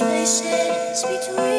spaces between